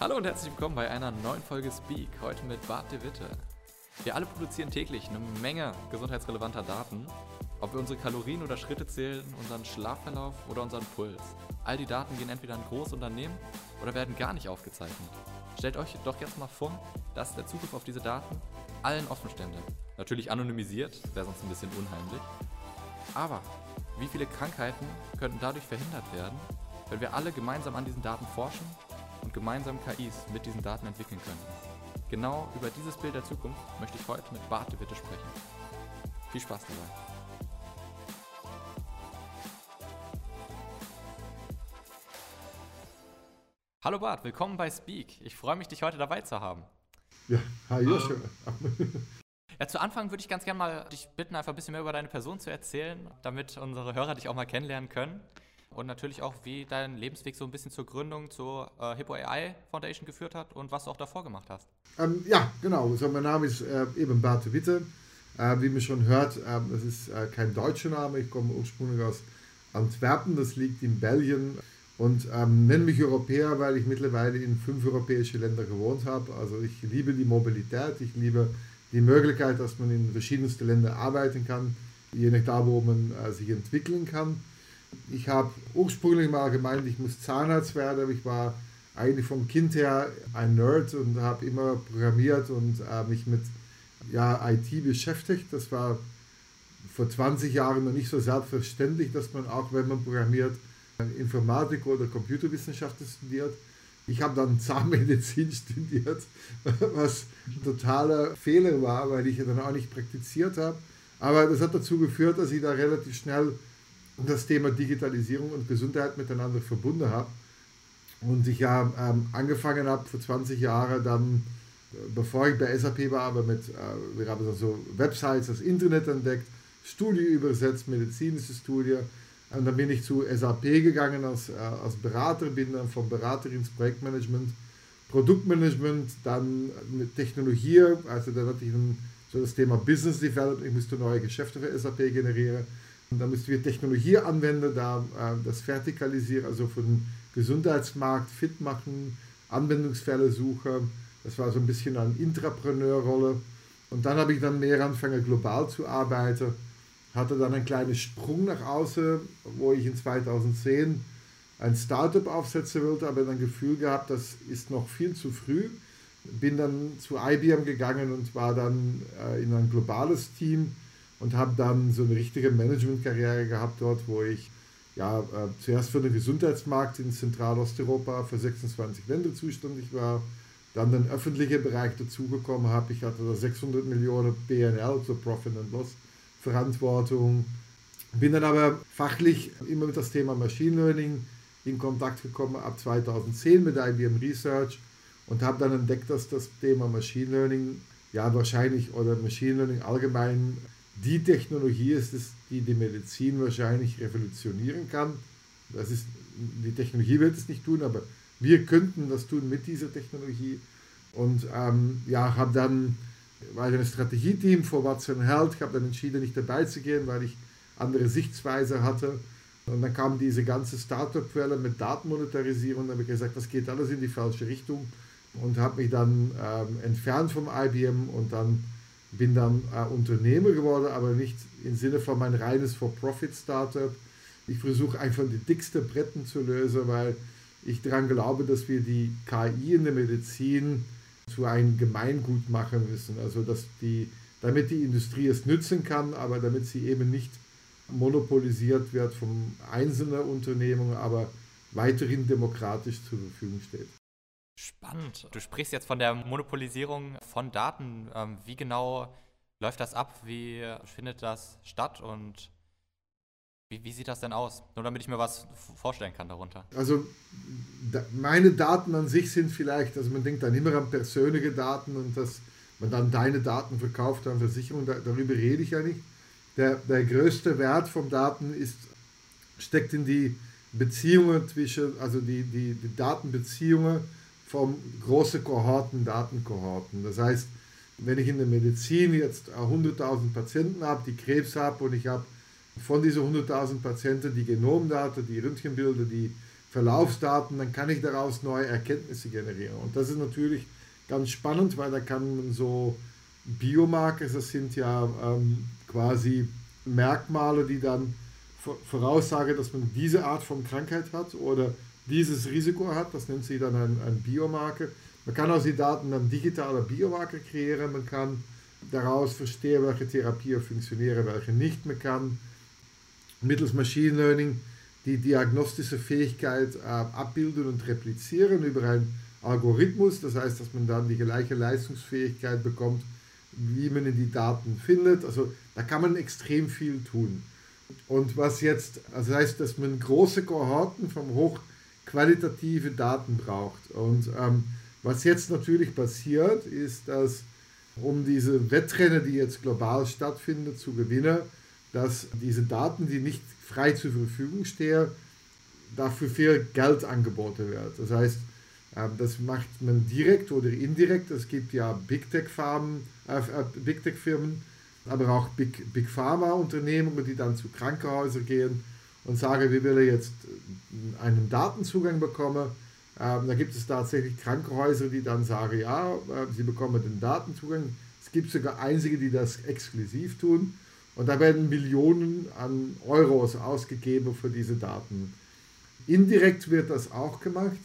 Hallo und herzlich willkommen bei einer neuen Folge Speak. Heute mit Bart de Witte. Wir alle produzieren täglich eine Menge gesundheitsrelevanter Daten. Ob wir unsere Kalorien oder Schritte zählen, unseren Schlafverlauf oder unseren Puls. All die Daten gehen entweder an Großunternehmen oder werden gar nicht aufgezeichnet. Stellt euch doch jetzt mal vor, dass der Zugriff auf diese Daten allen offen stände. Natürlich anonymisiert, wäre sonst ein bisschen unheimlich. Aber wie viele Krankheiten könnten dadurch verhindert werden, wenn wir alle gemeinsam an diesen Daten forschen und gemeinsam KIs mit diesen Daten entwickeln könnten? Genau über dieses Bild der Zukunft möchte ich heute mit Bart de Witte sprechen. Viel Spaß dabei. Hallo Bart, willkommen bei Speak. Ich freue mich, dich heute dabei zu haben. Ja, hi Joshua. Ja, zu Anfang würde ich ganz gerne mal dich bitten, einfach ein bisschen mehr über deine Person zu erzählen, damit unsere Hörer dich auch mal kennenlernen können. Und natürlich auch, wie dein Lebensweg so ein bisschen zur Gründung zur äh, Hippo AI Foundation geführt hat und was du auch davor gemacht hast. Ähm, ja, genau. Also mein Name ist äh, eben Bart Witte. Äh, wie man schon hört, ähm, das ist äh, kein deutscher Name. Ich komme ursprünglich aus Antwerpen, das liegt in Belgien. Und ähm, nenne mich Europäer, weil ich mittlerweile in fünf europäische Länder gewohnt habe. Also ich liebe die Mobilität, ich liebe die Möglichkeit, dass man in verschiedensten Ländern arbeiten kann, je nach da, wo man äh, sich entwickeln kann. Ich habe ursprünglich mal gemeint, ich muss Zahnarzt werden. Ich war eigentlich vom Kind her ein Nerd und habe immer programmiert und äh, mich mit ja, IT beschäftigt. Das war vor 20 Jahren noch nicht so selbstverständlich, dass man auch, wenn man programmiert, Informatik oder Computerwissenschaften studiert. Ich habe dann Zahnmedizin studiert, was ein totaler Fehler war, weil ich ja dann auch nicht praktiziert habe. Aber das hat dazu geführt, dass ich da relativ schnell das Thema Digitalisierung und Gesundheit miteinander verbunden habe. Und ich ja ähm, angefangen habe vor 20 Jahren dann, bevor ich bei SAP war, aber mit, äh, wir haben so Websites, das Internet entdeckt, Studie übersetzt, medizinische Studie, und dann bin ich zu SAP gegangen als, äh, als Berater, bin dann vom Berater ins Projektmanagement, Produktmanagement, dann mit Technologie, also da hatte ich dann so das Thema Business Development, ich musste neue Geschäfte für SAP generieren. Dann mussten wir Technologie anwenden, da äh, das vertikalisieren, also den Gesundheitsmarkt fit machen, Anwendungsfälle suchen. Das war so ein bisschen eine Intrapreneurrolle. Und dann habe ich dann mehr angefangen, global zu arbeiten hatte dann einen kleinen Sprung nach außen, wo ich in 2010 ein Startup aufsetzen wollte, aber dann Gefühl gehabt, das ist noch viel zu früh. Bin dann zu IBM gegangen und war dann äh, in ein globales Team und habe dann so eine richtige Managementkarriere gehabt dort, wo ich ja, äh, zuerst für den Gesundheitsmarkt in Zentralosteuropa für 26 Länder zuständig war, dann den öffentlichen Bereich dazugekommen habe. Ich hatte da 600 Millionen BNL, so Profit and Loss, Verantwortung. Bin dann aber fachlich immer mit das Thema Machine Learning in Kontakt gekommen ab 2010 mit IBM Research und habe dann entdeckt, dass das Thema Machine Learning ja wahrscheinlich oder Machine Learning allgemein die Technologie ist, die die Medizin wahrscheinlich revolutionieren kann. Das ist, die Technologie wird es nicht tun, aber wir könnten das tun mit dieser Technologie. Und ähm, ja, habe dann ich ein Strategieteam vor Watson Health. Habe dann entschieden, nicht dabei zu gehen, weil ich andere Sichtweise hatte. Und dann kam diese ganze Startup-Quelle mit Datenmonetarisierung. Da habe ich gesagt, das geht alles in die falsche Richtung. Und habe mich dann ähm, entfernt vom IBM und dann bin dann äh, Unternehmer geworden, aber nicht im Sinne von mein reines For-Profit-Startup. Ich versuche einfach die dicksten Bretten zu lösen, weil ich daran glaube, dass wir die KI in der Medizin zu einem Gemeingut machen müssen. Also dass die, damit die Industrie es nützen kann, aber damit sie eben nicht monopolisiert wird von einzelnen Unternehmungen, aber weiterhin demokratisch zur Verfügung steht. Spannend. Du sprichst jetzt von der Monopolisierung von Daten. Ähm, wie genau läuft das ab? Wie findet das statt? Und wie, wie, sieht das denn aus? Nur damit ich mir was vorstellen kann darunter. Also da, meine Daten an sich sind vielleicht, also man denkt dann immer an persönliche Daten und dass man dann deine Daten verkauft an Versicherungen, da, darüber rede ich ja nicht. Der, der größte Wert von Daten ist, steckt in die Beziehungen zwischen, also die, die, die Datenbeziehungen von großen Kohorten, Datenkohorten. Das heißt, wenn ich in der Medizin jetzt 100.000 Patienten habe, die Krebs haben und ich habe von diesen 100.000 Patienten die Genomdaten, die Röntgenbilder, die Verlaufsdaten, dann kann ich daraus neue Erkenntnisse generieren. Und das ist natürlich ganz spannend, weil da kann man so Biomarker, das sind ja ähm, quasi Merkmale, die dann voraussagen, dass man diese Art von Krankheit hat oder dieses Risiko hat. Das nennt sich dann ein, ein Biomarker. Man kann aus den Daten dann digitale Biomarker kreieren. Man kann daraus verstehen, welche Therapien funktionieren, welche nicht. Man kann mittels Machine Learning die diagnostische Fähigkeit äh, abbilden und replizieren über einen Algorithmus. Das heißt, dass man dann die gleiche Leistungsfähigkeit bekommt, wie man in die Daten findet. Also da kann man extrem viel tun. Und was jetzt, also das heißt, dass man große Kohorten von hochqualitative Daten braucht. Und ähm, was jetzt natürlich passiert, ist, dass um diese Wettrennen, die jetzt global stattfinden, zu gewinnen, dass diese Daten, die nicht frei zur Verfügung stehen, dafür viel Geld angeboten wird. Das heißt, ähm, das macht man direkt oder indirekt. Es gibt ja Big Tech-Firmen, äh, äh, Big Tech -Firmen, aber auch Big, Big Pharma-Unternehmungen, die dann zu Krankenhäusern gehen und sagen, wir wollen jetzt einen Datenzugang bekommen. Ähm, da gibt es tatsächlich Krankenhäuser, die dann sagen, ja, äh, sie bekommen den Datenzugang. Es gibt sogar einzige, die das exklusiv tun. Und da werden Millionen an Euros ausgegeben für diese Daten. Indirekt wird das auch gemacht,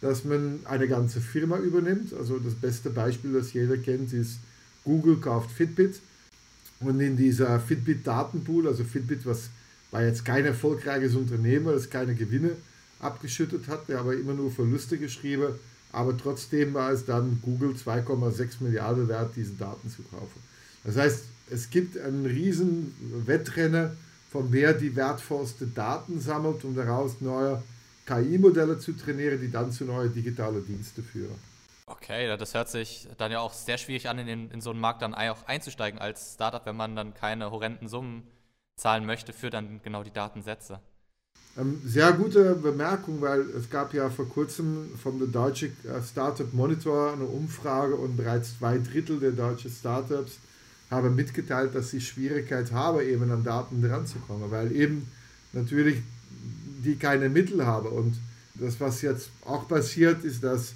dass man eine ganze Firma übernimmt. Also das beste Beispiel, das jeder kennt, ist Google kauft Fitbit. Und in dieser Fitbit-Datenpool, also Fitbit, was war jetzt kein erfolgreiches Unternehmen, das keine Gewinne abgeschüttet hat, der aber immer nur Verluste geschrieben, aber trotzdem war es dann Google 2,6 Milliarden wert, diese Daten zu kaufen. Das heißt, es gibt einen riesen Wettrennen, von wer die wertvollsten Daten sammelt, um daraus neue KI-Modelle zu trainieren, die dann zu neuen digitalen Diensten führen. Okay, das hört sich dann ja auch sehr schwierig an, in, den, in so einen Markt dann auch einzusteigen als Startup, wenn man dann keine horrenden Summen zahlen möchte für dann genau die Datensätze. Ähm, sehr gute Bemerkung, weil es gab ja vor kurzem vom der Deutsche äh, Startup Monitor eine Umfrage und bereits zwei Drittel der deutschen Startups haben mitgeteilt, dass sie Schwierigkeit haben, eben an Daten dranzukommen, weil eben natürlich die keine Mittel haben. Und das, was jetzt auch passiert, ist, dass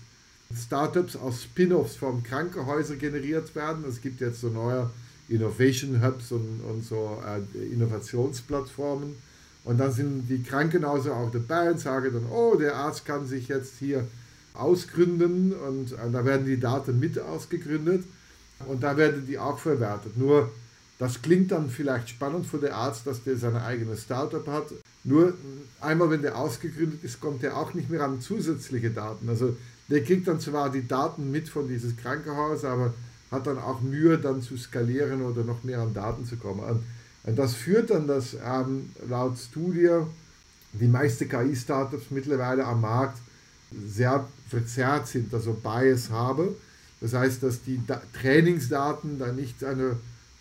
Startups aus Spin-offs von Krankenhäusern generiert werden. Es gibt jetzt so neue Innovation Hubs und, und so äh, Innovationsplattformen. Und dann sind die Krankenhäuser auch dabei und sagen dann, oh, der Arzt kann sich jetzt hier ausgründen und, und da werden die Daten mit ausgegründet und da werden die auch verwertet. Nur das klingt dann vielleicht spannend für den Arzt, dass der seine eigene Startup hat. Nur einmal, wenn der ausgegründet ist, kommt er auch nicht mehr an zusätzliche Daten. Also der kriegt dann zwar die Daten mit von dieses Krankenhaus, aber hat dann auch Mühe, dann zu skalieren oder noch mehr an Daten zu kommen. Und das führt dann, dass ähm, laut Studie die meisten KI-Startups mittlerweile am Markt sehr verzerrt sind, also Bias haben das heißt, dass die da Trainingsdaten dann nicht eine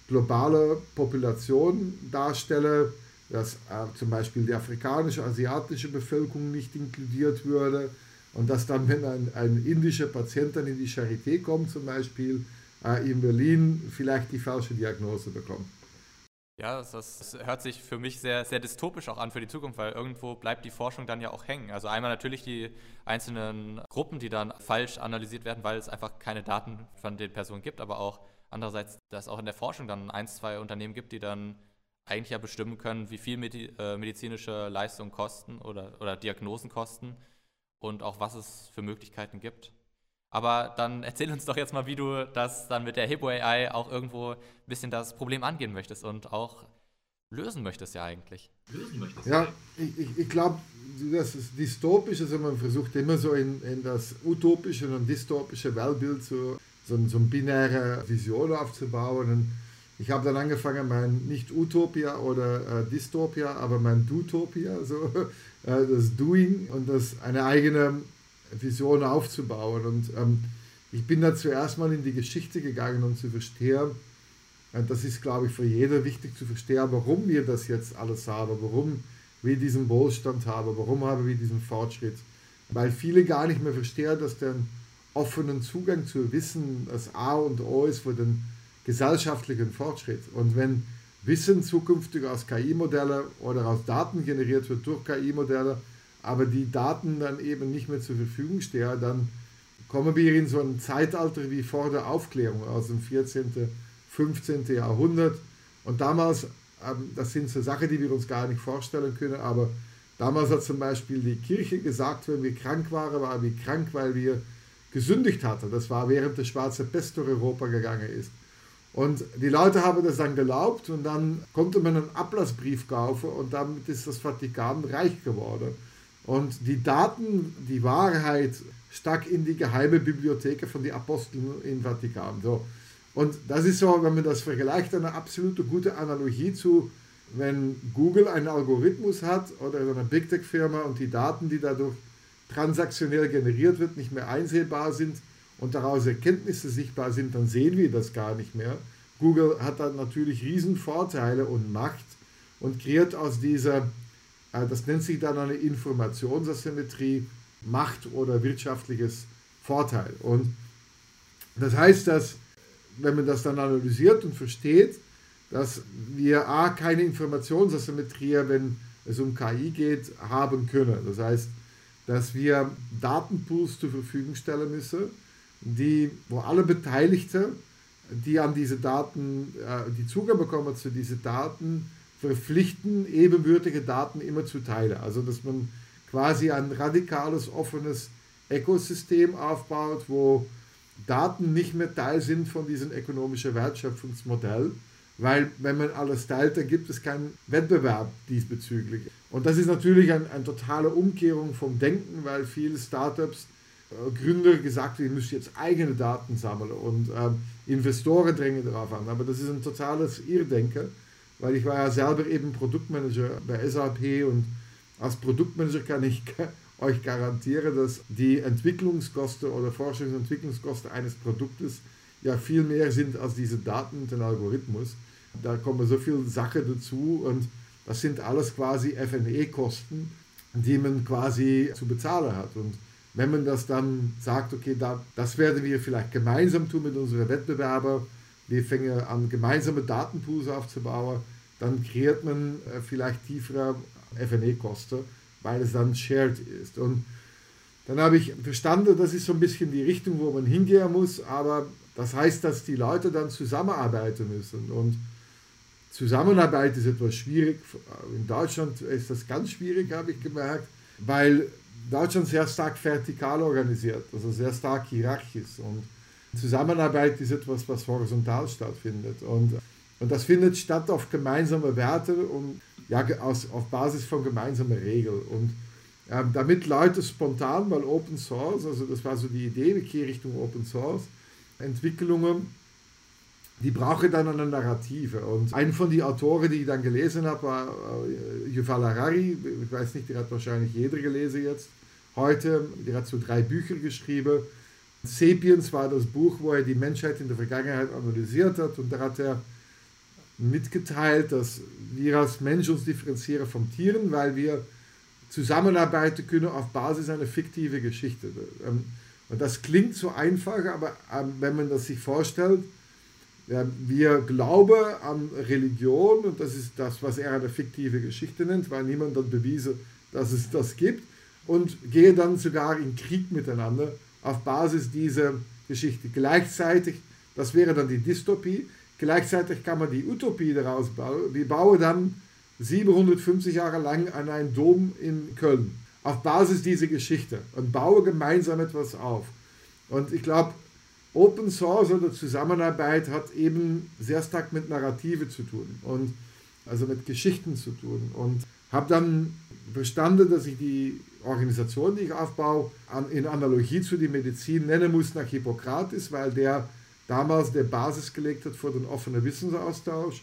globale Population darstellen, dass äh, zum Beispiel die afrikanische, asiatische Bevölkerung nicht inkludiert würde und dass dann, wenn ein, ein indischer Patient dann in die Charité kommt, zum Beispiel äh, in Berlin, vielleicht die falsche Diagnose bekommt. Ja, das, das, hört sich für mich sehr, sehr dystopisch auch an für die Zukunft, weil irgendwo bleibt die Forschung dann ja auch hängen. Also einmal natürlich die einzelnen Gruppen, die dann falsch analysiert werden, weil es einfach keine Daten von den Personen gibt, aber auch andererseits, dass auch in der Forschung dann ein, zwei Unternehmen gibt, die dann eigentlich ja bestimmen können, wie viel äh, medizinische Leistungen kosten oder, oder Diagnosen kosten und auch was es für Möglichkeiten gibt. Aber dann erzähl uns doch jetzt mal, wie du das dann mit der Hebo AI auch irgendwo ein bisschen das Problem angehen möchtest und auch lösen möchtest ja eigentlich. Lösen möchtest ja, ich, ich, ich glaube, das ist dystopisch, also man versucht immer so in, in das utopische und dystopische Weltbild so, so, so eine binäre Vision aufzubauen. Und ich habe dann angefangen, mein nicht Utopia oder äh, Dystopia, aber mein Dutopia, so äh, das Doing und das eine eigene Vision aufzubauen. Und ähm, ich bin da zuerst mal in die Geschichte gegangen, um zu verstehen, und das ist, glaube ich, für jeder wichtig zu verstehen, warum wir das jetzt alles haben, warum wir diesen Wohlstand haben, warum haben wir diesen Fortschritt. Weil viele gar nicht mehr verstehen, dass der offenen Zugang zu Wissen das A und O ist für den gesellschaftlichen Fortschritt. Und wenn Wissen zukünftig aus KI-Modellen oder aus Daten generiert wird durch KI-Modelle, aber die Daten dann eben nicht mehr zur Verfügung stehen, dann kommen wir in so ein Zeitalter wie vor der Aufklärung aus dem 14., 15. Jahrhundert. Und damals, ähm, das sind so Sachen, die wir uns gar nicht vorstellen können, aber damals hat zum Beispiel die Kirche gesagt, wenn wir krank waren, waren wir krank, weil wir gesündigt hatten. Das war während der schwarze Pest durch Europa gegangen ist. Und die Leute haben das dann geglaubt und dann konnte man einen Ablassbrief kaufen und damit ist das Vatikan reich geworden. Und die Daten, die Wahrheit stak in die geheime Bibliothek von den Aposteln im Vatikan. So. Und das ist so, wenn man das vergleicht, eine absolute gute Analogie zu, wenn Google einen Algorithmus hat oder eine Big Tech Firma und die Daten, die dadurch transaktionell generiert wird, nicht mehr einsehbar sind, und daraus Erkenntnisse sichtbar sind, dann sehen wir das gar nicht mehr. Google hat dann natürlich riesen Vorteile und Macht und kreiert aus dieser, das nennt sich dann eine Informationsasymmetrie, Macht oder wirtschaftliches Vorteil. Und das heißt, dass wenn man das dann analysiert und versteht, dass wir A, keine Informationsasymmetrie, wenn es um KI geht, haben können. Das heißt, dass wir Datenpools zur Verfügung stellen müssen, die, wo alle Beteiligten, die an diese Daten, äh, die Zugang bekommen zu diesen Daten, verpflichten, ebenbürtige Daten immer zu teilen. Also dass man quasi ein radikales, offenes Ökosystem aufbaut, wo Daten nicht mehr Teil sind von diesem ökonomischen Wertschöpfungsmodell, weil wenn man alles teilt, dann gibt es keinen Wettbewerb diesbezüglich. Und das ist natürlich eine ein totale Umkehrung vom Denken, weil viele Startups äh, Gründer gesagt, wir müssen jetzt eigene Daten sammeln und ähm, Investoren drängen darauf an. Aber das ist ein totales Irrdenken, weil ich war ja selber eben Produktmanager bei SAP und als Produktmanager kann ich euch garantieren, dass die Entwicklungskosten oder Forschungs- und Entwicklungskosten eines Produktes ja viel mehr sind als diese Daten und den Algorithmus. Da kommen so viele Sachen dazu und das sind alles quasi FNE-Kosten, die man quasi zu bezahlen hat. Und wenn man das dann sagt, okay, da, das werden wir vielleicht gemeinsam tun mit unseren Wettbewerbern, wir fangen an, gemeinsame Datenpools aufzubauen, dann kreiert man äh, vielleicht tiefere FNE-Kosten, weil es dann shared ist. Und dann habe ich verstanden, das ist so ein bisschen die Richtung, wo man hingehen muss, aber das heißt, dass die Leute dann zusammenarbeiten müssen. Und Zusammenarbeit ist etwas schwierig. In Deutschland ist das ganz schwierig, habe ich gemerkt, weil Deutschland sehr stark vertikal organisiert, also sehr stark hierarchisch. Und Zusammenarbeit ist etwas, was horizontal stattfindet. Und, und das findet statt auf gemeinsame Werte und ja, aus, auf Basis von gemeinsamen Regeln. Und ähm, damit Leute spontan, weil Open Source, also das war so die Idee, wir gehen Richtung Open Source, Entwicklungen, die brauchen dann eine Narrative. Und ein von den Autoren, die ich dann gelesen habe, war äh, Yuval Harari. Ich weiß nicht, der hat wahrscheinlich jeder gelesen jetzt heute. Der hat so drei Bücher geschrieben. Sapiens war das Buch, wo er die Menschheit in der Vergangenheit analysiert hat. Und da hat er mitgeteilt, dass wir als Mensch uns differenzieren von Tieren, weil wir zusammenarbeiten können auf Basis einer fiktiven Geschichte. Ähm, und das klingt so einfach, aber ähm, wenn man das sich vorstellt, wir glauben an Religion und das ist das, was er eine fiktive Geschichte nennt, weil niemand hat bewiesen, dass es das gibt und gehe dann sogar in Krieg miteinander auf Basis dieser Geschichte. Gleichzeitig, das wäre dann die Dystopie, gleichzeitig kann man die Utopie daraus bauen. Wir bauen dann 750 Jahre lang an einen Dom in Köln auf Basis dieser Geschichte und baue gemeinsam etwas auf. Und ich glaube, Open Source oder Zusammenarbeit hat eben sehr stark mit Narrative zu tun und also mit Geschichten zu tun. Und habe dann verstanden, dass ich die Organisation, die ich aufbaue, in Analogie zu der Medizin nennen muss nach Hippokrates, weil der damals der Basis gelegt hat für den offenen Wissensaustausch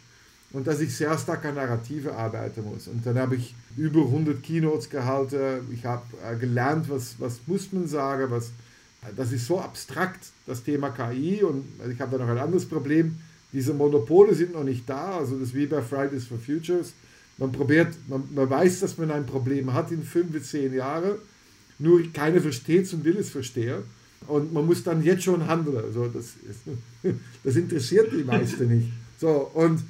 und dass ich sehr stark an Narrative arbeiten muss. Und dann habe ich über 100 Keynotes gehalten, ich habe äh, gelernt, was, was muss man sagen, was das ist so abstrakt, das Thema KI. Und ich habe da noch ein anderes Problem. Diese Monopole sind noch nicht da. Also das wie bei Fridays for Futures. Man probiert, man, man weiß, dass man ein Problem hat in fünf bis zehn Jahren. Nur keiner versteht es und will es verstehen. Und man muss dann jetzt schon handeln. Also das, ist, das interessiert die meisten nicht. So, und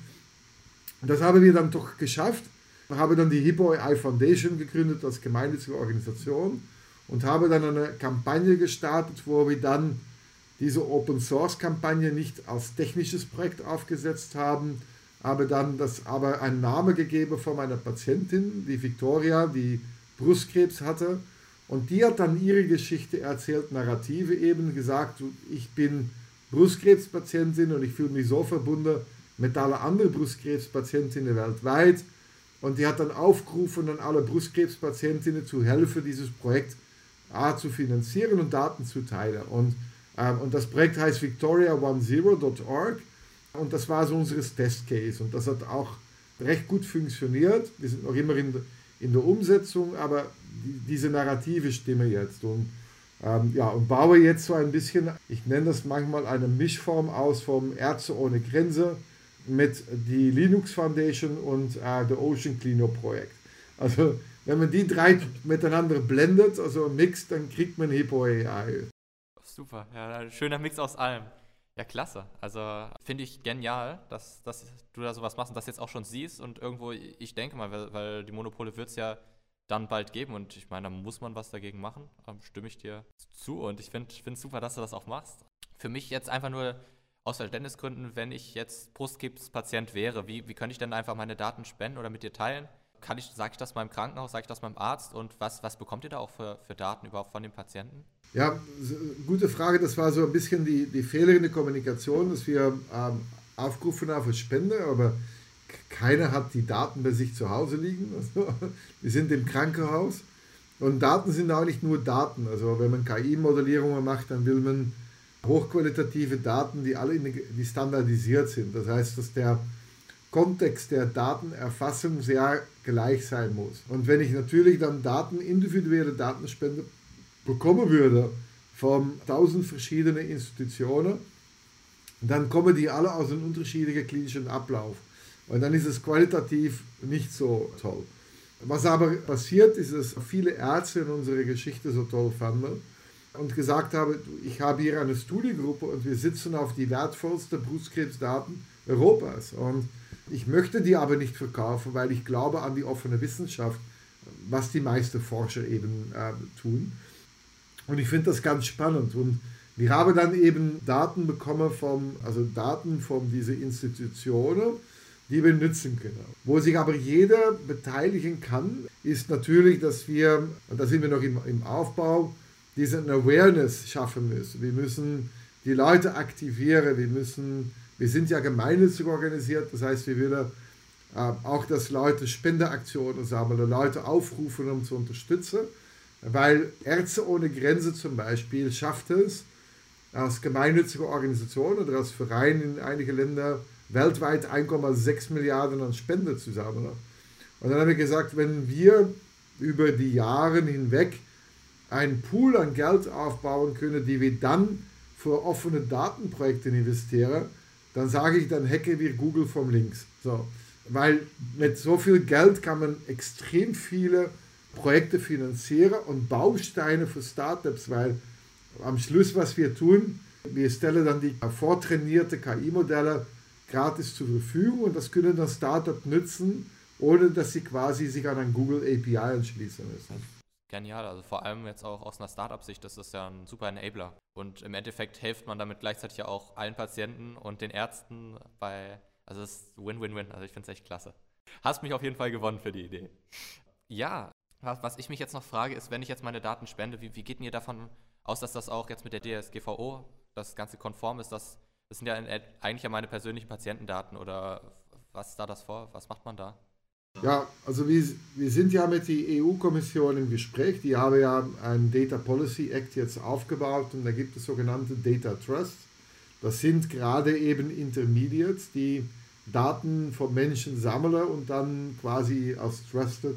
das haben wir dann doch geschafft. habe dann die Hippo AI Foundation gegründet als gemeinnützige Organisation und habe dann eine Kampagne gestartet, wo wir dann diese Open Source Kampagne nicht als technisches Projekt aufgesetzt haben, habe dann das aber einen Namen gegeben von meiner Patientin, die Victoria, die Brustkrebs hatte. Und die hat dann ihre Geschichte erzählt, Narrative eben gesagt, ich bin Brustkrebspatientin und ich fühle mich so verbunden mit allen anderen Brustkrebspatientinnen weltweit. Und die hat dann aufgerufen, an alle Brustkrebspatientinnen zu helfen, dieses Projekt A, zu finanzieren und Daten zu teilen. Und, ähm, und das Projekt heißt victoria10.org und das war so unser Testcase und das hat auch recht gut funktioniert. Wir sind noch immer in, in der Umsetzung, aber die, diese Narrative stimmen jetzt. Und, ähm, ja, und baue jetzt so ein bisschen, ich nenne das manchmal eine Mischform aus vom Ärzte ohne Grenze mit die Linux Foundation und äh, der Ocean Cleanup Projekt. Also wenn man die drei miteinander blendet, also mixt, dann kriegt man Hippo AI. Super, ja, schöner Mix aus allem. Ja, klasse. Also finde ich genial, dass, dass du da sowas machst und das jetzt auch schon siehst. Und irgendwo, ich denke mal, weil, weil die Monopole wird es ja dann bald geben und ich meine, da muss man was dagegen machen. Ähm, stimme ich dir zu und ich finde es super, dass du das auch machst. Für mich jetzt einfach nur aus Verständnisgründen, wenn ich jetzt Brustkrebspatient wäre, wie, wie könnte ich denn einfach meine Daten spenden oder mit dir teilen? Kann ich, sage ich das meinem Krankenhaus, sage ich das meinem Arzt und was, was bekommt ihr da auch für, für Daten überhaupt von dem Patienten? Ja, gute Frage. Das war so ein bisschen die, die der Kommunikation, dass wir ähm, aufgerufen haben für Spende, aber keiner hat die Daten bei sich zu Hause liegen. Also, wir sind im Krankenhaus und Daten sind auch nicht nur Daten. Also wenn man KI-Modellierungen macht, dann will man hochqualitative Daten, die alle in, die standardisiert sind. Das heißt, dass der Kontext der Datenerfassung sehr gleich sein muss. Und wenn ich natürlich dann Daten, individuelle Datenspende bekommen würde von tausend verschiedenen Institutionen, dann kommen die alle aus einem unterschiedlichen klinischen Ablauf. Und dann ist es qualitativ nicht so toll. Was aber passiert ist, dass viele Ärzte in unserer Geschichte so toll fanden und gesagt haben, ich habe hier eine Studiegruppe und wir sitzen auf die wertvollsten Brustkrebsdaten Europas. Und ich möchte die aber nicht verkaufen, weil ich glaube an die offene Wissenschaft, was die meisten Forscher eben äh, tun. Und ich finde das ganz spannend. Und wir haben dann eben Daten bekommen von, also Daten von diesen Institutionen, die wir nutzen können. Wo sich aber jeder beteiligen kann, ist natürlich, dass wir, und da sind wir noch im, im Aufbau, diese Awareness schaffen müssen. Wir müssen die Leute aktivieren, wir müssen, wir sind ja gemeinnützig organisiert, das heißt, wir wollen äh, auch, dass Leute Spendeaktionen sammeln, Leute aufrufen, um zu unterstützen. Weil Ärzte ohne Grenze zum Beispiel schafft es, als gemeinnützige Organisation oder als Verein in einigen Ländern weltweit 1,6 Milliarden an Spenden zu sammeln. Und dann haben wir gesagt, wenn wir über die Jahre hinweg einen Pool an Geld aufbauen können, die wir dann für offene Datenprojekte investieren, dann sage ich, dann hacke wir Google vom Links. So. Weil mit so viel Geld kann man extrem viele Projekte finanzieren und Bausteine für Startups, weil am Schluss, was wir tun, wir stellen dann die vortrainierte KI-Modelle gratis zur Verfügung und das können dann Startups nutzen, ohne dass sie quasi sich an ein Google API anschließen müssen. Genial, also vor allem jetzt auch aus einer Startup-Sicht, das ist ja ein super Enabler. Und im Endeffekt hilft man damit gleichzeitig ja auch allen Patienten und den Ärzten bei, also es ist Win-Win-Win, also ich finde es echt klasse. Hast mich auf jeden Fall gewonnen für die Idee. Ja, was ich mich jetzt noch frage, ist, wenn ich jetzt meine Daten spende, wie, wie geht ihr davon aus, dass das auch jetzt mit der DSGVO das Ganze konform ist? Das, das sind ja eigentlich ja meine persönlichen Patientendaten oder was ist da das vor? Was macht man da? Ja, also wir, wir sind ja mit der EU-Kommission im Gespräch. Die haben ja einen Data Policy Act jetzt aufgebaut und da gibt es sogenannte Data Trusts. Das sind gerade eben Intermediates, die Daten von Menschen sammeln und dann quasi als Trusted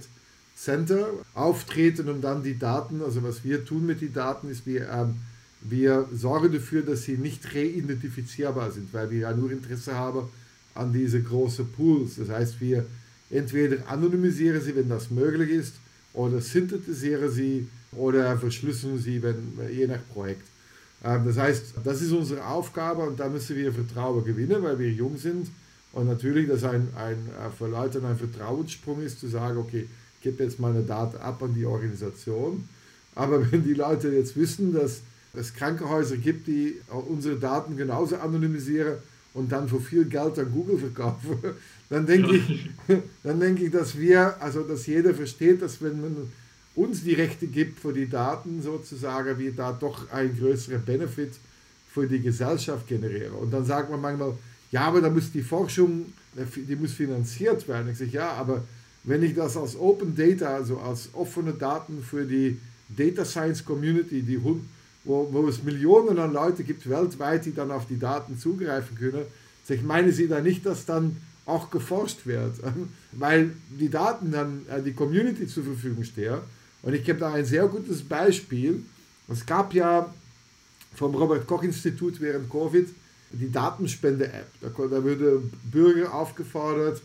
Center auftreten, um dann die Daten, also was wir tun mit den Daten, ist, wir, ähm, wir sorgen dafür, dass sie nicht reidentifizierbar sind, weil wir ja nur Interesse haben an diese großen Pools. Das heißt, wir entweder anonymisieren sie, wenn das möglich ist, oder synthetisieren sie oder verschlüsseln sie, wenn, je nach Projekt. Ähm, das heißt, das ist unsere Aufgabe und da müssen wir Vertrauen gewinnen, weil wir jung sind Und natürlich, dass ein, ein äh, für Leute ein Vertrauenssprung ist, zu sagen, okay, ich gebe jetzt meine Daten ab an die Organisation. Aber wenn die Leute jetzt wissen, dass es Krankenhäuser gibt, die unsere Daten genauso anonymisieren und dann für viel Geld an Google verkaufen, dann denke ich, dann denke ich, dass wir, also dass jeder versteht, dass wenn man uns die Rechte gibt für die Daten sozusagen, wir da doch einen größeren Benefit für die Gesellschaft generieren. Und dann sagt man manchmal, ja, aber da muss die Forschung, die muss finanziert werden. Ich sage, ja, aber wenn ich das als Open Data, also als offene Daten für die Data Science Community, die, wo, wo es Millionen an Leute gibt weltweit, die dann auf die Daten zugreifen können, ich meine Sie da nicht, dass dann auch geforscht wird, weil die Daten dann äh, die Community zur Verfügung stehen. Und ich habe da ein sehr gutes Beispiel. Es gab ja vom Robert Koch Institut während Covid die Datenspende-App. Da, würde Bürger aufgefordert,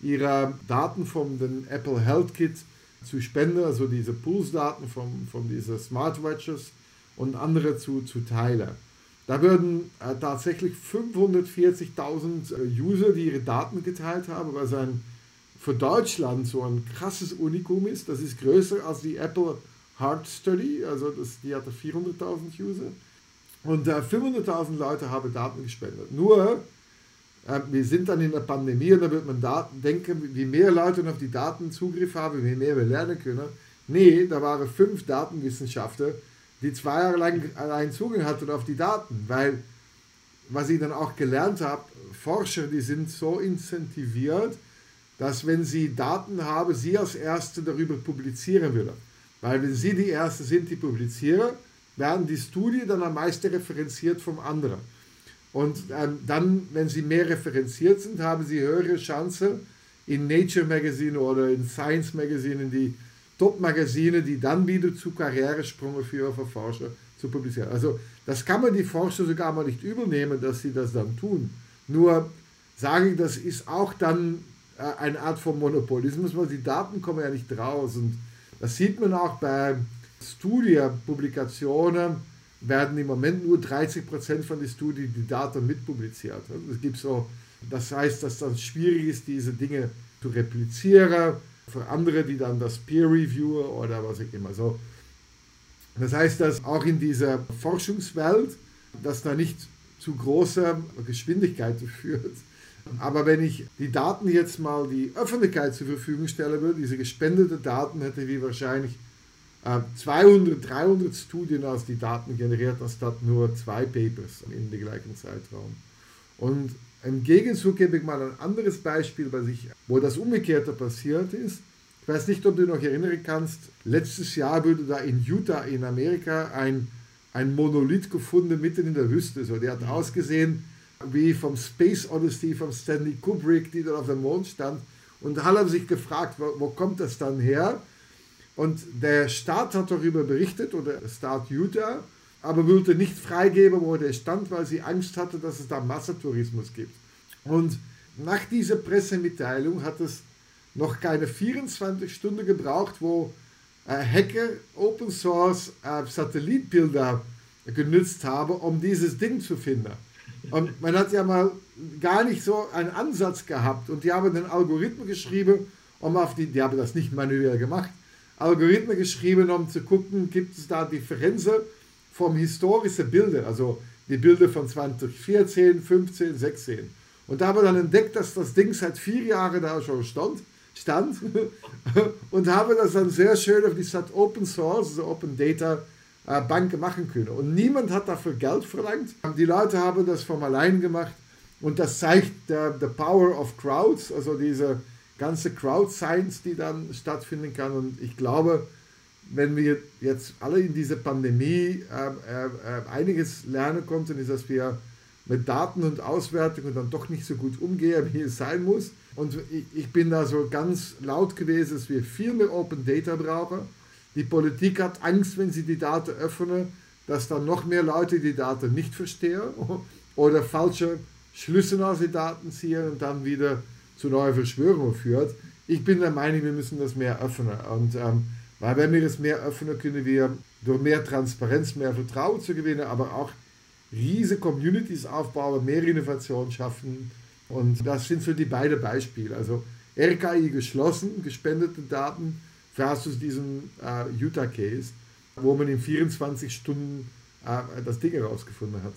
ihre Daten von den Apple Health Kit zu spenden, also diese Pulsdaten von, von diesen Smartwatches und andere zu, zu teilen. Da würden äh, tatsächlich 540.000 äh, User, die ihre Daten geteilt haben, was ein, für Deutschland so ein krasses Unikum ist. Das ist größer als die Apple Heart Study, also das, die hatte 400.000 User. Und äh, 500.000 Leute haben Daten gespendet. Nur, äh, wir sind dann in der Pandemie und da wird man Daten denken, wie mehr Leute auf die Daten Zugriff haben, wie mehr wir lernen können. Nee, da waren fünf Datenwissenschaftler, die zwei Jahre lang allein Zugang hatten auf die Daten, weil, was ich dann auch gelernt habe, Forscher, die sind so incentiviert, dass wenn sie Daten haben, sie als Erste darüber publizieren würden. Weil wenn sie die Erste sind, die publizieren, werden die Studien dann am meisten referenziert vom anderen. Und ähm, dann, wenn sie mehr referenziert sind, haben sie höhere Chance in Nature Magazine oder in Science Magazine, in die Top-Magazine, die dann wieder zu Karrieresprünge für Forscher zu publizieren. Also das kann man die Forscher sogar mal nicht übernehmen, dass sie das dann tun. Nur sage ich, das ist auch dann äh, eine Art von Monopolismus, weil die Daten kommen ja nicht raus. Und das sieht man auch bei Studiepublikationen werden im Moment nur 30% von den Studien die Daten mitpubliziert. Es gibt so, das heißt, dass das schwierig ist, diese Dinge zu replizieren für andere, die dann das Peer Reviewer oder was auch immer. So, das heißt, dass auch in dieser Forschungswelt, dass da nicht zu großer Geschwindigkeit führt. Aber wenn ich die Daten jetzt mal die Öffentlichkeit zur Verfügung stellen würde, diese gespendete Daten hätte wie wahrscheinlich 200, äh, 300 Studien aus die Daten generiert, anstatt nur zwei Papers in dem gleichen Zeitraum. Und im Gegenzug gebe ich mal ein anderes Beispiel, was ich, wo das Umgekehrte passiert ist. Ich weiß nicht, ob du noch erinnern kannst, letztes Jahr wurde da in Utah in Amerika ein, ein Monolith gefunden mitten in der Wüste. So, der hat mhm. ausgesehen wie vom Space Odyssey von Stanley Kubrick, die dort auf dem Mond stand. Und alle haben sich gefragt, wo, wo kommt das dann her? Und der Staat hat darüber berichtet, oder der Staat Utah, aber wollte nicht freigeben, wo der stand, weil sie Angst hatte, dass es da Massentourismus gibt. Und nach dieser Pressemitteilung hat es noch keine 24 Stunden gebraucht, wo äh, Hacker Open Source äh, Satellitbilder genutzt haben, um dieses Ding zu finden. Und man hat ja mal gar nicht so einen Ansatz gehabt und die haben den Algorithmen geschrieben, um auf die, die haben das nicht manuell gemacht, Algorithmen geschrieben, um zu gucken, gibt es da Differenzen vom historischen Bilder, also die Bilder von 2014, 15, 16. Und da haben wir dann entdeckt, dass das Ding seit vier Jahren da schon stand, stand und habe das dann sehr schön auf die Stadt Open Source, also Open Data äh, Bank machen können. Und niemand hat dafür Geld verlangt. Die Leute haben das von allein gemacht und das zeigt der, the power of crowds, also diese ganze Crowd Science, die dann stattfinden kann. Und ich glaube, wenn wir jetzt alle in dieser Pandemie äh, äh, äh, einiges lernen konnten, ist, dass wir mit Daten und Auswertungen dann doch nicht so gut umgehen, wie es sein muss. Und ich, bin da so ganz laut gewesen, dass wir viel mehr Open Data brauchen. Die Politik hat Angst, wenn sie die Daten öffnen, dass dann noch mehr Leute die Daten nicht verstehen oder falsche Schlüsse aus den Daten ziehen und dann wieder zu neuen Verschwörungen führt. Ich bin der Meinung, wir müssen das mehr öffnen. Und ähm, weil wenn wir das mehr öffnen, können wir durch mehr Transparenz mehr Vertrauen zu gewinnen, aber auch riesige Communities aufbauen, mehr Innovation schaffen Und das sind so die beiden Beispiele. Also RKI geschlossen, gespendete Daten versus diesen äh, Utah-Case, wo man in 24 Stunden äh, das Ding herausgefunden hat.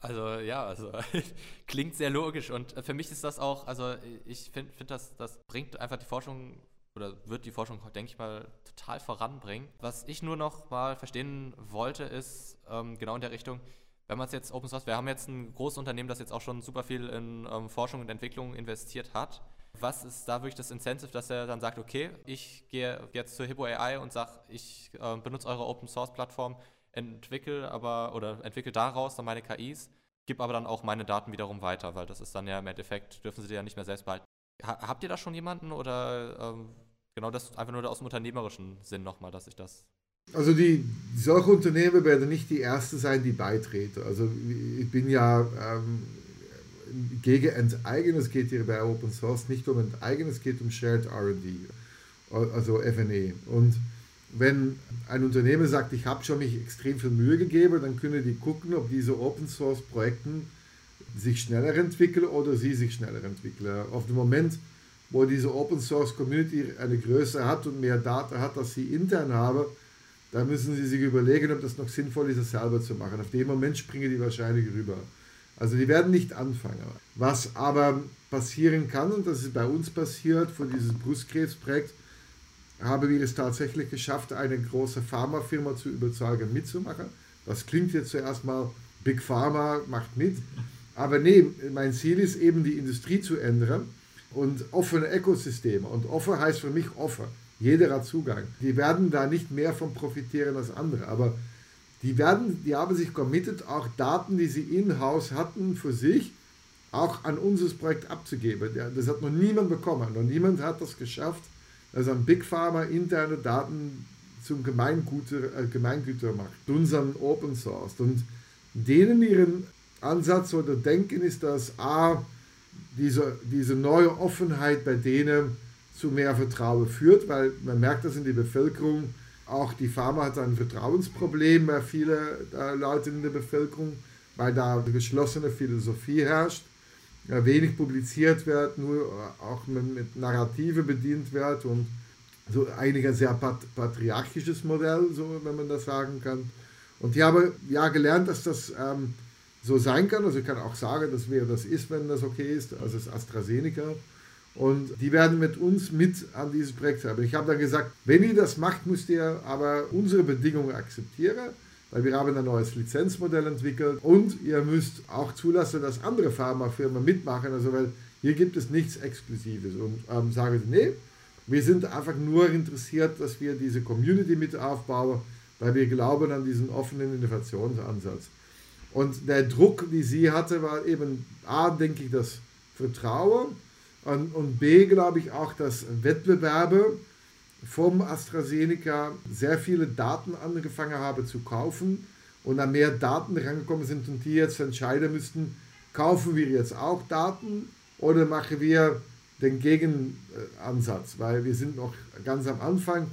Also ja, also klingt sehr logisch und für mich ist das auch, also ich finde, find das, das bringt einfach die Forschung oder wird die Forschung, denke ich mal, total voranbringen. Was ich nur noch mal verstehen wollte, ist ähm, genau in der Richtung, wenn man es jetzt Open Source, wir haben jetzt ein großes Unternehmen, das jetzt auch schon super viel in ähm, Forschung und Entwicklung investiert hat. Was ist da wirklich das Incentive, dass er dann sagt, okay, ich gehe jetzt zur Hippo AI und sage, ich äh, benutze eure Open Source Plattform, entwickle aber oder entwickle daraus dann meine KIs, gebe aber dann auch meine Daten wiederum weiter, weil das ist dann ja im Endeffekt, dürfen sie die ja nicht mehr selbst behalten. Ha habt ihr da schon jemanden oder ähm, genau das einfach nur aus dem unternehmerischen Sinn nochmal, dass ich das also die, solche Unternehmen werden nicht die erste sein, die beitreten. Also ich bin ja ähm, gegen Enteignen, es geht hier bei Open Source nicht um Enteignen, es geht um Shared RD, also FNE. Und wenn ein Unternehmen sagt, ich habe schon mich extrem viel Mühe gegeben, dann können die gucken, ob diese Open Source Projekte sich schneller entwickeln oder sie sich schneller entwickeln. Auf dem Moment, wo diese Open Source Community eine Größe hat und mehr Daten hat, als sie intern haben, da müssen Sie sich überlegen, ob das noch sinnvoll ist, das selber zu machen. Auf dem Moment springen die wahrscheinlich rüber. Also die werden nicht anfangen. Was aber passieren kann, und das ist bei uns passiert, für dieses Brustkrebsprojekt, haben wir es tatsächlich geschafft, eine große Pharmafirma zu überzeugen, mitzumachen. Das klingt jetzt zuerst mal, Big Pharma macht mit. Aber nee, mein Ziel ist eben, die Industrie zu ändern und offene Ökosysteme. Und offen heißt für mich offen. Jeder hat Zugang. Die werden da nicht mehr von profitieren als andere, aber die, werden, die haben sich committed, auch Daten, die sie in-house hatten, für sich auch an unser Projekt abzugeben. Das hat noch niemand bekommen. Noch niemand hat das geschafft, dass ein Big Pharma interne Daten zum Gemeingüter, äh, Gemeingüter macht, unseren Open Source. Und denen ihren Ansatz oder Denken ist, dass A, diese, diese neue Offenheit bei denen zu mehr Vertrauen führt, weil man merkt das in der Bevölkerung. Auch die Pharma hat ein Vertrauensproblem bei vielen äh, Leuten in der Bevölkerung, weil da eine geschlossene Philosophie herrscht, äh, wenig publiziert wird, nur äh, auch mit, mit Narrative bedient wird und so einiger sehr pat patriarchisches Modell, so wenn man das sagen kann. Und ich habe ja gelernt, dass das ähm, so sein kann. Also ich kann auch sagen, dass wer das ist, wenn das okay ist. Also es ist AstraZeneca. Und die werden mit uns mit an dieses Projekt haben. Ich habe dann gesagt, wenn ihr das macht, müsst ihr aber unsere Bedingungen akzeptieren, weil wir haben ein neues Lizenzmodell entwickelt und ihr müsst auch zulassen, dass andere Pharmafirmen mitmachen, also weil hier gibt es nichts Exklusives. Und ähm, sagen sie, nee, wir sind einfach nur interessiert, dass wir diese Community mit aufbauen, weil wir glauben an diesen offenen Innovationsansatz. Und der Druck, die sie hatte, war eben, A, denke ich, das Vertrauen und, und B, glaube ich auch, dass Wettbewerbe vom AstraZeneca sehr viele Daten angefangen haben zu kaufen. Und dann mehr Daten rangekommen sind und die jetzt entscheiden müssten, kaufen wir jetzt auch Daten oder machen wir den Gegenansatz, weil wir sind noch ganz am Anfang,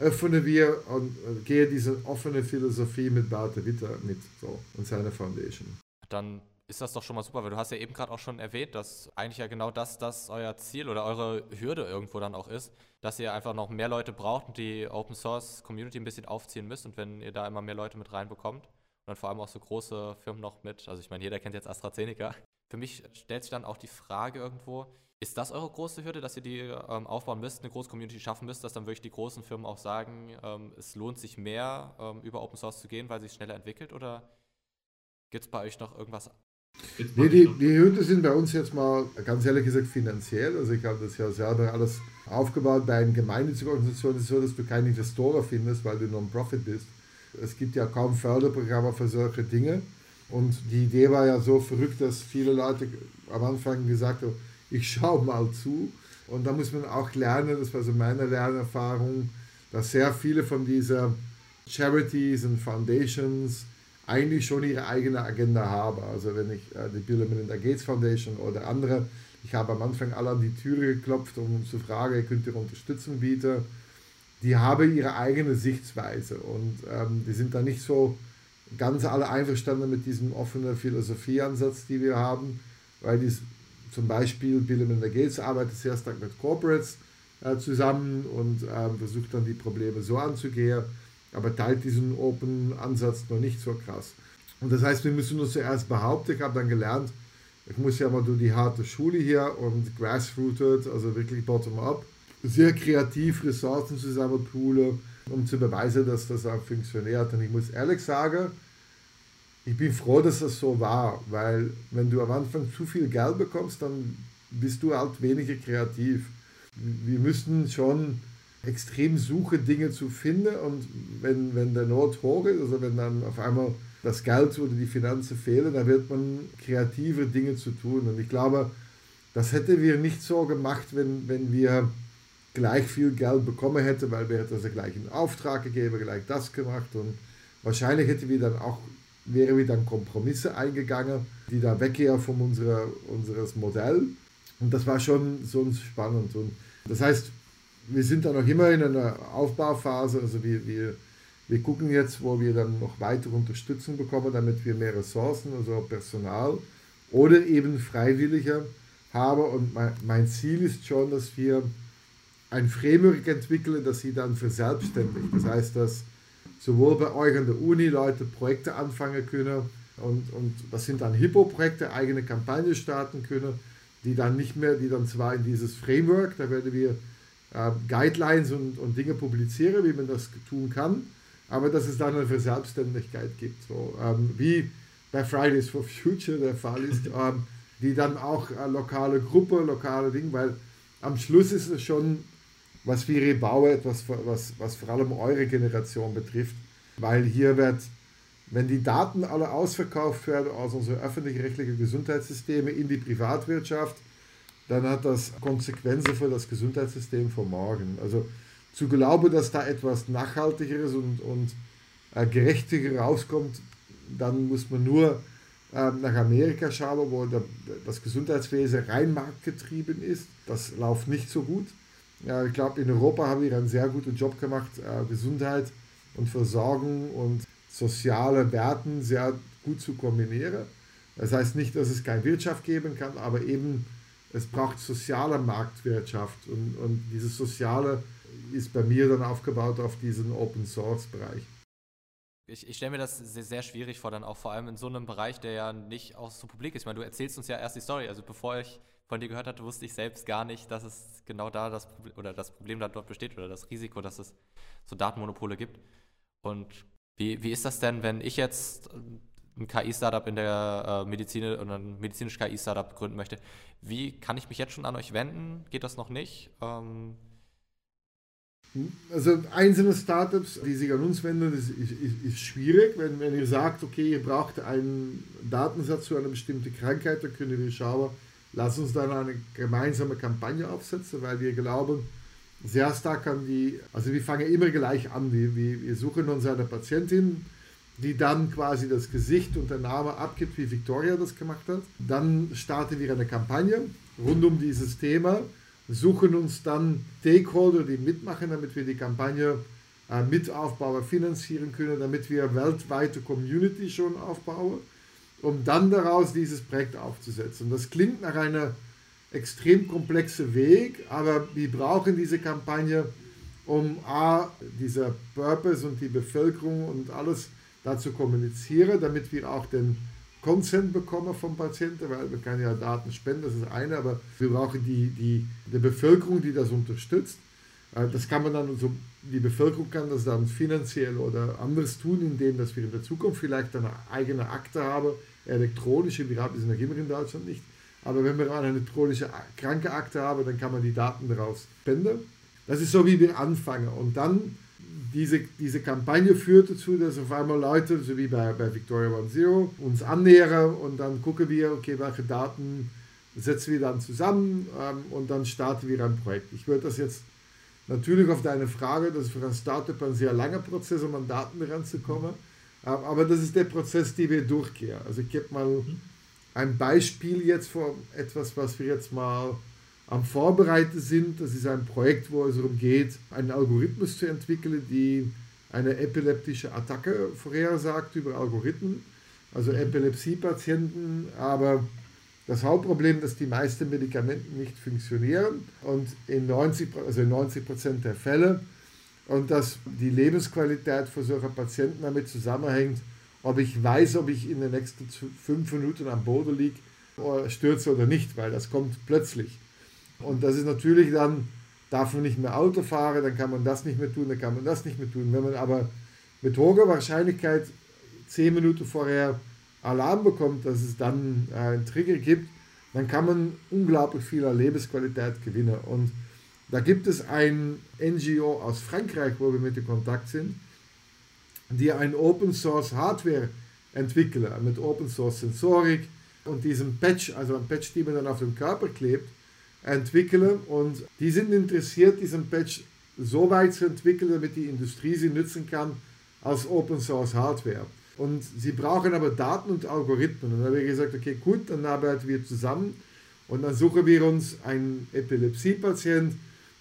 öffnen wir und gehen diese offene Philosophie mit Barte Witter mit so, und seiner Foundation. Dann ist das doch schon mal super, weil du hast ja eben gerade auch schon erwähnt, dass eigentlich ja genau das, das euer Ziel oder eure Hürde irgendwo dann auch ist, dass ihr einfach noch mehr Leute braucht und die Open Source Community ein bisschen aufziehen müsst und wenn ihr da immer mehr Leute mit reinbekommt und dann vor allem auch so große Firmen noch mit, also ich meine, jeder kennt jetzt AstraZeneca. Für mich stellt sich dann auch die Frage irgendwo, ist das eure große Hürde, dass ihr die ähm, aufbauen müsst, eine große Community schaffen müsst, dass dann wirklich die großen Firmen auch sagen, ähm, es lohnt sich mehr, ähm, über Open Source zu gehen, weil sich schneller entwickelt oder gibt es bei euch noch irgendwas Nee, die, die Hürden sind bei uns jetzt mal ganz ehrlich gesagt finanziell. Also ich habe das ja selber alles aufgebaut. Bei einer gemeinnützigen Organisation ist es so, dass du keine Investoren findest, weil du Non-Profit bist. Es gibt ja kaum Förderprogramme für solche Dinge. Und die Idee war ja so verrückt, dass viele Leute am Anfang gesagt haben, ich schaue mal zu. Und da muss man auch lernen, das war so meine Lernerfahrung, dass sehr viele von diesen Charities und Foundations eigentlich schon ihre eigene Agenda haben. Also wenn ich äh, die Bill Melinda Gates Foundation oder andere, ich habe am Anfang alle an die Türe geklopft, um zu fragen, könnt ihr Unterstützung bieten. Die haben ihre eigene Sichtweise und ähm, die sind da nicht so ganz alle einverstanden mit diesem offenen Philosophieansatz, die wir haben, weil die zum Beispiel Bill Melinda Gates arbeitet sehr stark mit Corporates äh, zusammen und äh, versucht dann die Probleme so anzugehen, aber teilt diesen Open-Ansatz noch nicht so krass. Und das heißt, wir müssen uns zuerst behaupten. Ich habe dann gelernt, ich muss ja mal durch die harte Schule hier und grassrooted, also wirklich bottom-up, sehr kreativ Ressourcen zusammenpoolen, um zu beweisen, dass das auch funktioniert. Und ich muss ehrlich sagen, ich bin froh, dass das so war, weil wenn du am Anfang zu viel Geld bekommst, dann bist du halt weniger kreativ. Wir müssen schon extrem suchen, Dinge zu finden und wenn, wenn der Not hoch ist, also wenn dann auf einmal das Geld oder die Finanzen fehlen, dann wird man kreative Dinge zu tun. Und ich glaube, das hätten wir nicht so gemacht, wenn, wenn wir gleich viel Geld bekommen hätten, weil wir hätten also gleich einen Auftrag gegeben, gleich das gemacht und wahrscheinlich hätten wir dann auch wären wir dann Kompromisse eingegangen, die da weggehen von unserer, unseres Modell. Und das war schon so spannend. Und das heißt, wir sind da noch immer in einer Aufbauphase. Also wir, wir, wir gucken jetzt, wo wir dann noch weitere Unterstützung bekommen, damit wir mehr Ressourcen, also Personal oder eben Freiwillige haben. Und mein, mein Ziel ist schon, dass wir ein Framework entwickeln, das sie dann verselbstständigt. Das heißt, dass sowohl bei euch an der Uni Leute Projekte anfangen können und, und das sind dann Hippo-Projekte, eigene Kampagnen starten können, die dann nicht mehr, die dann zwar in dieses Framework, da werden wir äh, Guidelines und, und Dinge publizieren, wie man das tun kann, aber dass es dann eine Verselbstständigkeit gibt, so ähm, wie bei Fridays for Future der Fall ist, ähm, die dann auch äh, lokale Gruppe, lokale Dinge, weil am Schluss ist es schon was wir bauen, etwas, was, was vor allem eure Generation betrifft. Weil hier wird, wenn die Daten alle ausverkauft werden aus unseren öffentlich-rechtlichen Gesundheitssysteme in die Privatwirtschaft, dann hat das Konsequenzen für das Gesundheitssystem von morgen. Also zu glauben, dass da etwas Nachhaltigeres und, und äh, Gerechtiger rauskommt, dann muss man nur äh, nach Amerika schauen, wo das Gesundheitswesen rein marktgetrieben ist. Das läuft nicht so gut. Ja, ich glaube, in Europa haben wir einen sehr guten Job gemacht, äh, Gesundheit und Versorgung und soziale Werten sehr gut zu kombinieren. Das heißt nicht, dass es keine Wirtschaft geben kann, aber eben es braucht soziale Marktwirtschaft und, und dieses Soziale ist bei mir dann aufgebaut auf diesen Open Source Bereich. Ich, ich stelle mir das sehr, sehr, schwierig vor, dann auch vor allem in so einem Bereich, der ja nicht auch so publik ist. Ich meine, du erzählst uns ja erst die Story. Also bevor ich von dir gehört hatte, wusste ich selbst gar nicht, dass es genau da das Problem oder das Problem da dort besteht oder das Risiko, dass es so Datenmonopole gibt. Und wie, wie ist das denn, wenn ich jetzt ein KI-Startup in der äh, Medizin oder ein medizinisches KI-Startup gründen möchte? Wie kann ich mich jetzt schon an euch wenden? Geht das noch nicht? Ähm also einzelne Startups, die sich an uns wenden, ist, ist, ist, schwierig. Wenn, wenn ihr sagt, okay, ihr braucht einen Datensatz zu einer bestimmten Krankheit, dann können wir schauen, lass uns dann eine gemeinsame Kampagne aufsetzen, weil wir glauben sehr stark an die, also wir fangen immer gleich an, wir, wir suchen uns eine Patientin, die dann quasi das Gesicht und der Name abgibt, wie Victoria das gemacht hat. Dann starten wir eine Kampagne rund um dieses Thema, suchen uns dann Stakeholder, die mitmachen, damit wir die Kampagne äh, mit aufbauen, finanzieren können, damit wir weltweite Community schon aufbauen um dann daraus dieses Projekt aufzusetzen. Das klingt nach einer extrem komplexen Weg, aber wir brauchen diese Kampagne, um A, dieser Purpose und die Bevölkerung und alles dazu kommunizieren, damit wir auch den Consent bekommen vom Patienten, weil wir können ja Daten spenden, das ist eine, aber wir brauchen die, die, die Bevölkerung, die das unterstützt. Äh, das kann man dann, so, die Bevölkerung kann das dann finanziell oder anders tun, indem dass wir in der Zukunft vielleicht eine eigene Akte haben, elektronische, wir haben es noch immer in Deutschland nicht, aber wenn wir eine elektronische Krankenakte haben, dann kann man die Daten daraus spenden. Das ist so, wie wir anfangen. Und dann diese, diese Kampagne führt dazu, dass auf einmal Leute, so wie bei, bei Victoria One Zero, uns annähern und dann gucken wir, okay, welche Daten setzen wir dann zusammen ähm, und dann starten wir ein Projekt. Ich würde das jetzt natürlich auf deine Frage, das ist für ein Startup ein sehr langer Prozess, um an Daten ranzukommen. Aber das ist der Prozess, den wir durchgehen. Also ich gebe mal ein Beispiel jetzt vor etwas, was wir jetzt mal am Vorbereiten sind. Das ist ein Projekt, wo es darum geht, einen Algorithmus zu entwickeln, die eine epileptische Attacke vorhersagt über Algorithmen, also mhm. Epilepsiepatienten. Aber das Hauptproblem, dass die meisten Medikamente nicht funktionieren und in 90, also in 90 Prozent der Fälle und dass die Lebensqualität für solche Patienten damit zusammenhängt, ob ich weiß, ob ich in den nächsten fünf Minuten am Boden liege oder stürze oder nicht, weil das kommt plötzlich. Und das ist natürlich dann, darf man nicht mehr Auto fahren, dann kann man das nicht mehr tun, dann kann man das nicht mehr tun. Wenn man aber mit hoher Wahrscheinlichkeit zehn Minuten vorher Alarm bekommt, dass es dann äh, einen Trigger gibt, dann kann man unglaublich viel Lebensqualität gewinnen. Und da gibt es ein NGO aus Frankreich, wo wir mit in Kontakt sind, die ein Open Source Hardware entwickeln mit Open Source Sensorik und diesem Patch, also ein Patch, die man dann auf dem Körper klebt, entwickeln. Und die sind interessiert, diesen Patch so weit zu entwickeln, damit die Industrie sie nutzen kann als Open Source Hardware. Und sie brauchen aber Daten und Algorithmen. Und dann habe ich gesagt, okay, gut, dann arbeiten wir zusammen und dann suchen wir uns einen Epilepsie-Patient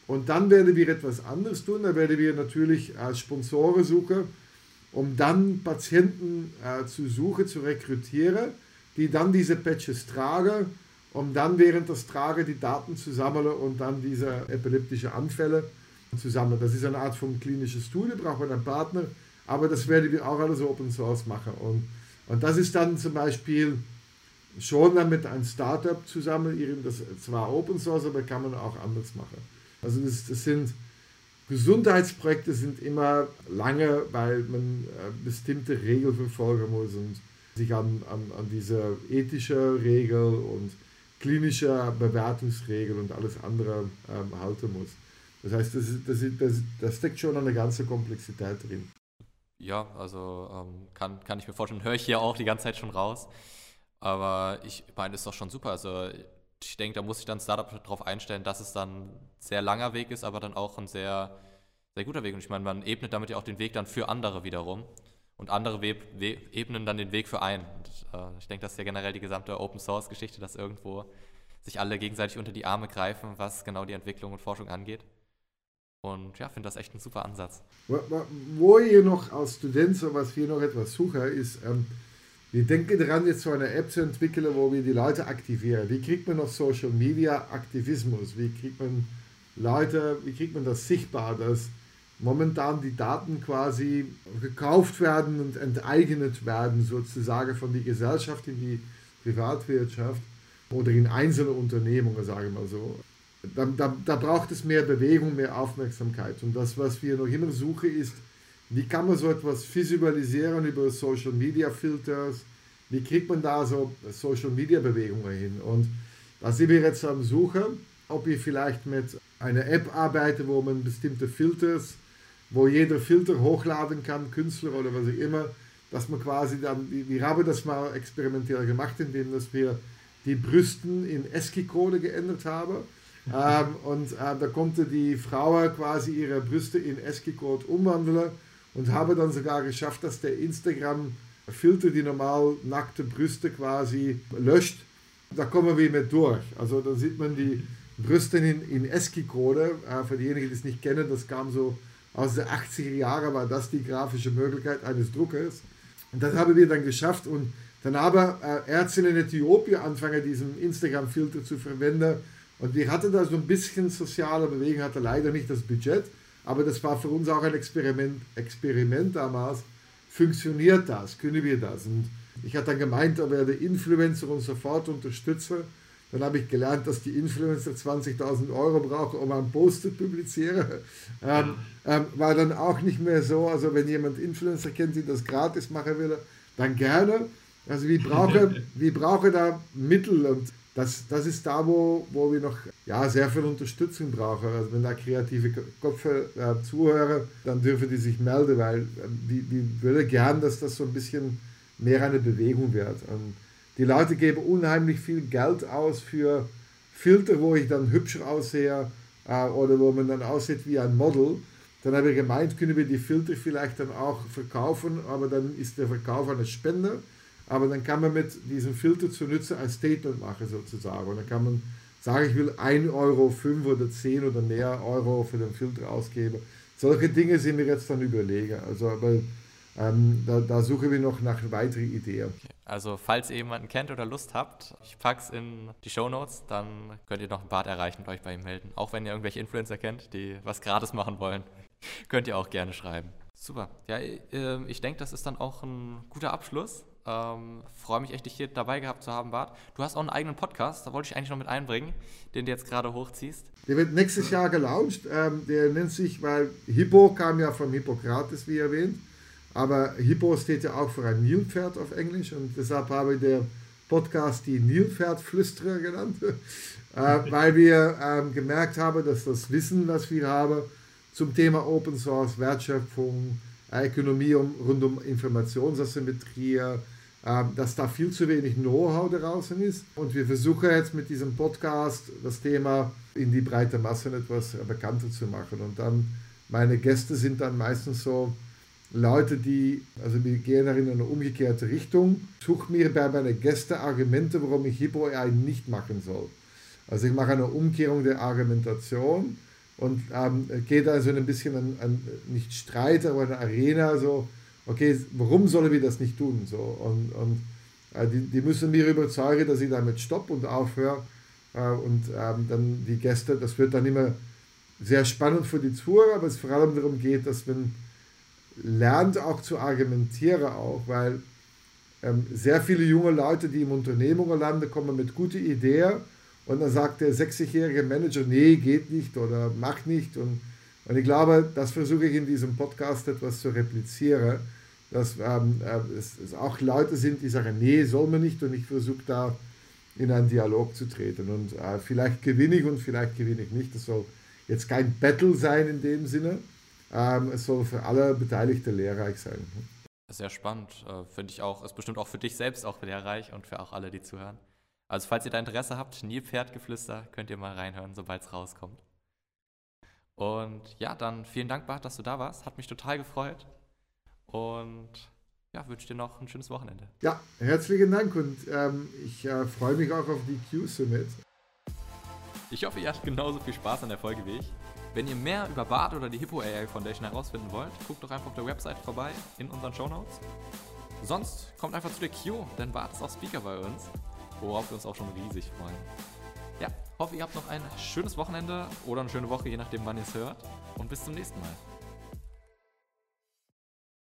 und dann werden wir etwas anderes tun. Da werden wir natürlich als Sponsoren suchen, um dann Patienten äh, zu suchen, zu rekrutieren, die dann diese Patches tragen, um dann während des Tragen die Daten zu sammeln und dann diese epileptische Anfälle zu sammeln. Das ist eine Art von klinischer Studie, braucht man einen Partner aber das werden wir auch alles Open Source machen. Und, und das ist dann zum Beispiel schon dann mit einem Startup zusammen, das zwar Open Source, aber kann man auch anders machen. Also das, das sind Gesundheitsprojekte sind immer lange, weil man äh, bestimmte Regeln verfolgen muss und sich an, an, an diese ethische Regel und klinische Bewertungsregel und alles andere ähm, halten muss. Das heißt, das, das, das, das steckt schon eine ganze Komplexität drin. Ja, also ähm, kann, kann ich mir vorstellen, höre ich hier auch die ganze Zeit schon raus. Aber ich meine, ist doch schon super. Also ich denke, da muss sich dann Startup darauf einstellen, dass es dann ein sehr langer Weg ist, aber dann auch ein sehr, sehr guter Weg. Und ich meine, man ebnet damit ja auch den Weg dann für andere wiederum. Und andere ebnen dann den Weg für einen. Äh, ich denke, das ist ja generell die gesamte Open Source Geschichte, dass irgendwo sich alle gegenseitig unter die Arme greifen, was genau die Entwicklung und Forschung angeht. Und ja, finde das echt ein super Ansatz. Wo ihr noch als Student so was wir noch etwas suchen, ist, ähm, wir denken daran, jetzt so eine App zu entwickeln, wo wir die Leute aktivieren. Wie kriegt man noch Social Media Aktivismus? Wie kriegt man Leute, wie kriegt man das sichtbar, dass momentan die Daten quasi gekauft werden und enteignet werden, sozusagen von der Gesellschaft in die Privatwirtschaft oder in einzelne Unternehmungen, sage ich mal so da, da, da, braucht es mehr Bewegung, mehr Aufmerksamkeit. Und das, was wir noch immer suchen, ist, wie kann man so etwas visualisieren über Social Media Filters? Wie kriegt man da so Social Media Bewegungen hin? Und da sind wir jetzt am Suchen, ob wir vielleicht mit einer App arbeiten, wo man bestimmte Filters, wo jeder Filter hochladen kann, Künstler oder was auch immer, dass man quasi dann, wir haben das mal experimentell gemacht, indem dass wir die Brüsten in ASCII-Code geändert haben ähm, und äh, da konnte die Frau quasi ihre Brüste in ASCII-Code umwandeln und habe dann sogar geschafft, dass der Instagram-Filter die normal nackte Brüste quasi löscht. Da kommen wir mit durch. Also da sieht man die Brüste in, in ASCII-Code. Äh, für diejenigen, die es nicht kennen, das kam so aus den 80er Jahren, war das die grafische Möglichkeit eines Druckers. Und das haben wir dann geschafft. Und dann haben äh, Ärzte in Äthiopien angefangen, diesen Instagram-Filter zu verwenden und wir hatten da so ein bisschen soziale Bewegung, hatte leider nicht das Budget, aber das war für uns auch ein Experiment, Experiment damals. Funktioniert das? Können wir das? Und ich hatte dann gemeint, da werde Influencer uns sofort unterstützen. Dann habe ich gelernt, dass die Influencer 20.000 Euro brauchen, um ein Post zu publizieren. Ähm, ähm, war dann auch nicht mehr so, also wenn jemand Influencer kennt, die das gratis machen will, dann gerne. Also wir brauchen, wir brauchen da Mittel und das, das ist da, wo, wo wir noch ja, sehr viel Unterstützung brauchen. Also wenn da kreative Köpfe äh, zuhören, dann dürfen die sich melden, weil äh, die, die würde gern, dass das so ein bisschen mehr eine Bewegung wird. Und die Leute geben unheimlich viel Geld aus für Filter, wo ich dann hübscher aussehe äh, oder wo man dann aussieht wie ein Model. Dann habe ich gemeint, können wir die Filter vielleicht dann auch verkaufen, aber dann ist der Verkauf eine Spende. Aber dann kann man mit diesem Filter zu Nütze ein Statement machen sozusagen. Und dann kann man sagen, ich will 1 Euro, 5 oder 10 oder mehr Euro für den Filter ausgeben. Solche Dinge sind mir jetzt dann überlegen. Also, weil ähm, da, da suchen wir noch nach weiteren Ideen. Also falls ihr jemanden kennt oder Lust habt, ich pack's in die Show Notes, dann könnt ihr noch einen Bart erreichen und euch bei ihm melden. Auch wenn ihr irgendwelche Influencer kennt, die was gratis machen wollen, könnt ihr auch gerne schreiben. Super. Ja, ähm, ich denke, das ist dann auch ein guter Abschluss. Ähm, Freue mich echt, dich hier dabei gehabt zu haben, Bart. Du hast auch einen eigenen Podcast, da wollte ich eigentlich noch mit einbringen, den du jetzt gerade hochziehst. Der wird nächstes Jahr gelauncht. Ähm, der nennt sich, weil Hippo kam ja vom Hippokrates, wie erwähnt. Aber Hippo steht ja auch für ein Nilpferd auf Englisch und deshalb habe ich der Podcast die Nilpferdflüsterer genannt, äh, weil wir ähm, gemerkt haben, dass das Wissen, was wir haben zum Thema Open Source, Wertschöpfung, Ökonomie um, rund um Informationsasymmetrie, äh, dass da viel zu wenig Know-how draußen ist. Und wir versuchen jetzt mit diesem Podcast das Thema in die breite Masse etwas bekannter zu machen. Und dann meine Gäste sind dann meistens so Leute, die, also wir gehen in eine umgekehrte Richtung. Such mir bei meinen Gästen Argumente, warum ich Hippo AI nicht machen soll. Also ich mache eine Umkehrung der Argumentation und ähm, gehe da so ein bisschen an, an, nicht Streit, aber eine Arena, so, okay, warum sollen wir das nicht tun? So, und und äh, die, die müssen mir überzeugen, dass ich damit stopp und aufhöre. Äh, und ähm, dann die Gäste, das wird dann immer sehr spannend für die Zuhörer, aber es vor allem darum geht, dass man lernt auch zu argumentieren auch, weil ähm, sehr viele junge Leute, die im Unternehmungen landen, kommen mit guten Ideen und dann sagt der 60-jährige Manager, nee, geht nicht oder mach nicht. Und, und ich glaube, das versuche ich in diesem Podcast etwas zu replizieren, dass ähm, äh, es, es, auch Leute sind, die sagen, nee, soll man nicht. Und ich versuche da in einen Dialog zu treten. Und äh, vielleicht gewinne ich und vielleicht gewinne ich nicht, das soll jetzt kein Battle sein in dem Sinne, ähm, es soll für alle Beteiligten lehrreich sein. Sehr spannend, äh, finde ich auch. Ist bestimmt auch für dich selbst auch lehrreich und für auch alle, die zuhören. Also falls ihr da Interesse habt, Nilpferdgeflüster, könnt ihr mal reinhören, sobald es rauskommt. Und ja, dann vielen Dank, Bart, dass du da warst. Hat mich total gefreut. Und ja, wünsche dir noch ein schönes Wochenende. Ja, herzlichen Dank und ähm, ich äh, freue mich auch auf die Q-Summit. Ich hoffe, ihr hattet genauso viel Spaß an der Folge wie ich. Wenn ihr mehr über BART oder die Hippo AI Foundation herausfinden wollt, guckt doch einfach auf der Website vorbei in unseren Show Notes. Sonst kommt einfach zu der Q, denn BART ist auch Speaker bei uns, worauf wir uns auch schon riesig freuen. Ja, hoffe ihr habt noch ein schönes Wochenende oder eine schöne Woche, je nachdem wann ihr es hört. Und bis zum nächsten Mal.